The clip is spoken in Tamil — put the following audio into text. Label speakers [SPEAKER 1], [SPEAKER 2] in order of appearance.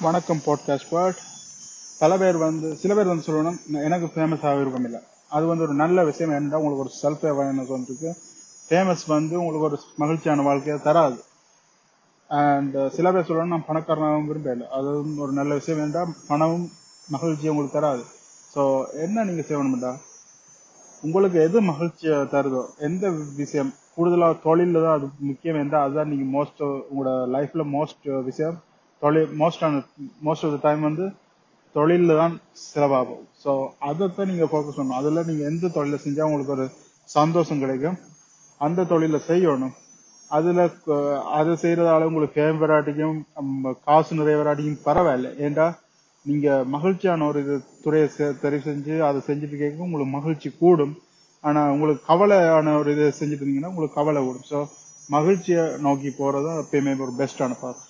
[SPEAKER 1] வணக்கம் பாட்காஸ்ட் வேர்ட் பல பேர் வந்து சில பேர் வந்து சொல்லணும் எனக்கு ஃபேமஸ் ஆக விருப்பம் இல்லை அது வந்து ஒரு நல்ல விஷயம் என்ன உங்களுக்கு ஒரு செல்ஃப் அவேர்னஸ் வந்துருக்கு. ஃபேமஸ் வந்து உங்களுக்கு ஒரு மகிழ்ச்சியான வாழ்க்கையை தராது. அண்ட் சில பேர் சொல்லணும் நான் பணக்காரனாகவும் விரும்பல அது ஒரு நல்ல விஷயம் வேண்டாம் பணமும் மகிழ்ச்சியும் உங்களுக்கு தராது. ஸோ என்ன நீங்க செய்யணும்டா உங்களுக்கு எது மகிழ்ச்சியை தருதோ எந்த விஷயம் கூடுதலாக தொழிலில் தான் அது முக்கியம் என்றால் அதுதான் நீங்கள் மோஸ்ட் உங்களோட லைஃப்ல மோஸ்ட் விஷயம். தொழில் மோஸ்ட் ஆன மோஸ்ட் ஆஃப் த டைம் வந்து தொழில தான் செலவாகும் ஸோ அதைத்தான் நீங்க ஃபோக்கஸ் பண்ணணும். அதுல நீங்க எந்த தொழிலை செஞ்சா உங்களுக்கு ஒரு சந்தோஷம் கிடைக்கும்? அந்த தொழில செய்யணும். அதுல அதை அது செய்யறதால உங்களுக்கு ஃபேம் வராட்டியும் காசு நிறைய வராட்டியும் பரவாயில்ல. ஏண்டா? நீங்க மகிழ்ச்சியான ஒரு இது துறையை தெரிவு செஞ்சு அதை செஞ்சுட்டு கேட்க உங்களுக்கு மகிழ்ச்சி கூடும். ஆனா உங்களுக்கு கவலையான ஒரு இதை செஞ்சுட்டு இருந்தீங்கன்னா உங்களுக்கு கவலை கூடும் ஸோ மகிழ்ச்சியை நோக்கி போறதும் எப்பயுமே ஒரு பெஸ்டான பாத்